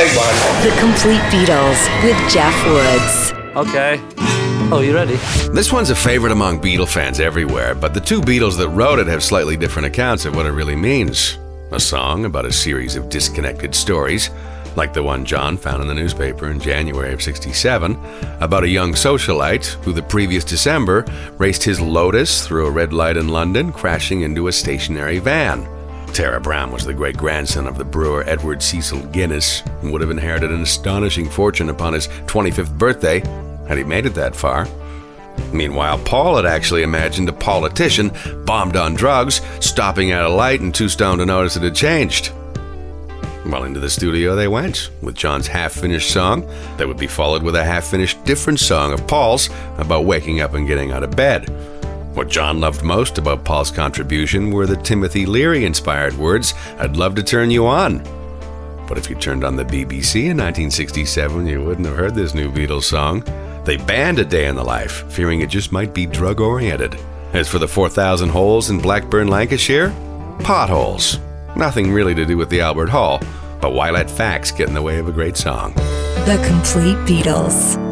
take one. The Complete Beatles with Jeff Woods. Okay. Oh, you ready? This one's a favorite among Beatle fans everywhere, but the two Beatles that wrote it have slightly different accounts of what it really means. A song about a series of disconnected stories, like the one John found in the newspaper in January of 67, about a young socialite who the previous December raced his Lotus through a red light in London, crashing into a stationary van. Tara Browne was the great grandson of the brewer Edward Cecil Guinness and would have inherited an astonishing fortune upon his 25th birthday had he made it that far. Meanwhile, Paul had actually imagined a politician bombed on drugs, stopping at a light and too stoned to notice it had changed. Well, into the studio they went, with John's half finished song that would be followed with a half finished different song of Paul's about waking up and getting out of bed. What John loved most about Paul's contribution were the Timothy Leary inspired words, I'd love to turn you on. But if you turned on the BBC in 1967, you wouldn't have heard this new Beatles song. They banned A Day in the Life, fearing it just might be drug oriented. As for the 4,000 holes in Blackburn, Lancashire, potholes. Nothing really to do with the Albert Hall, but why let facts get in the way of a great song? The Complete Beatles.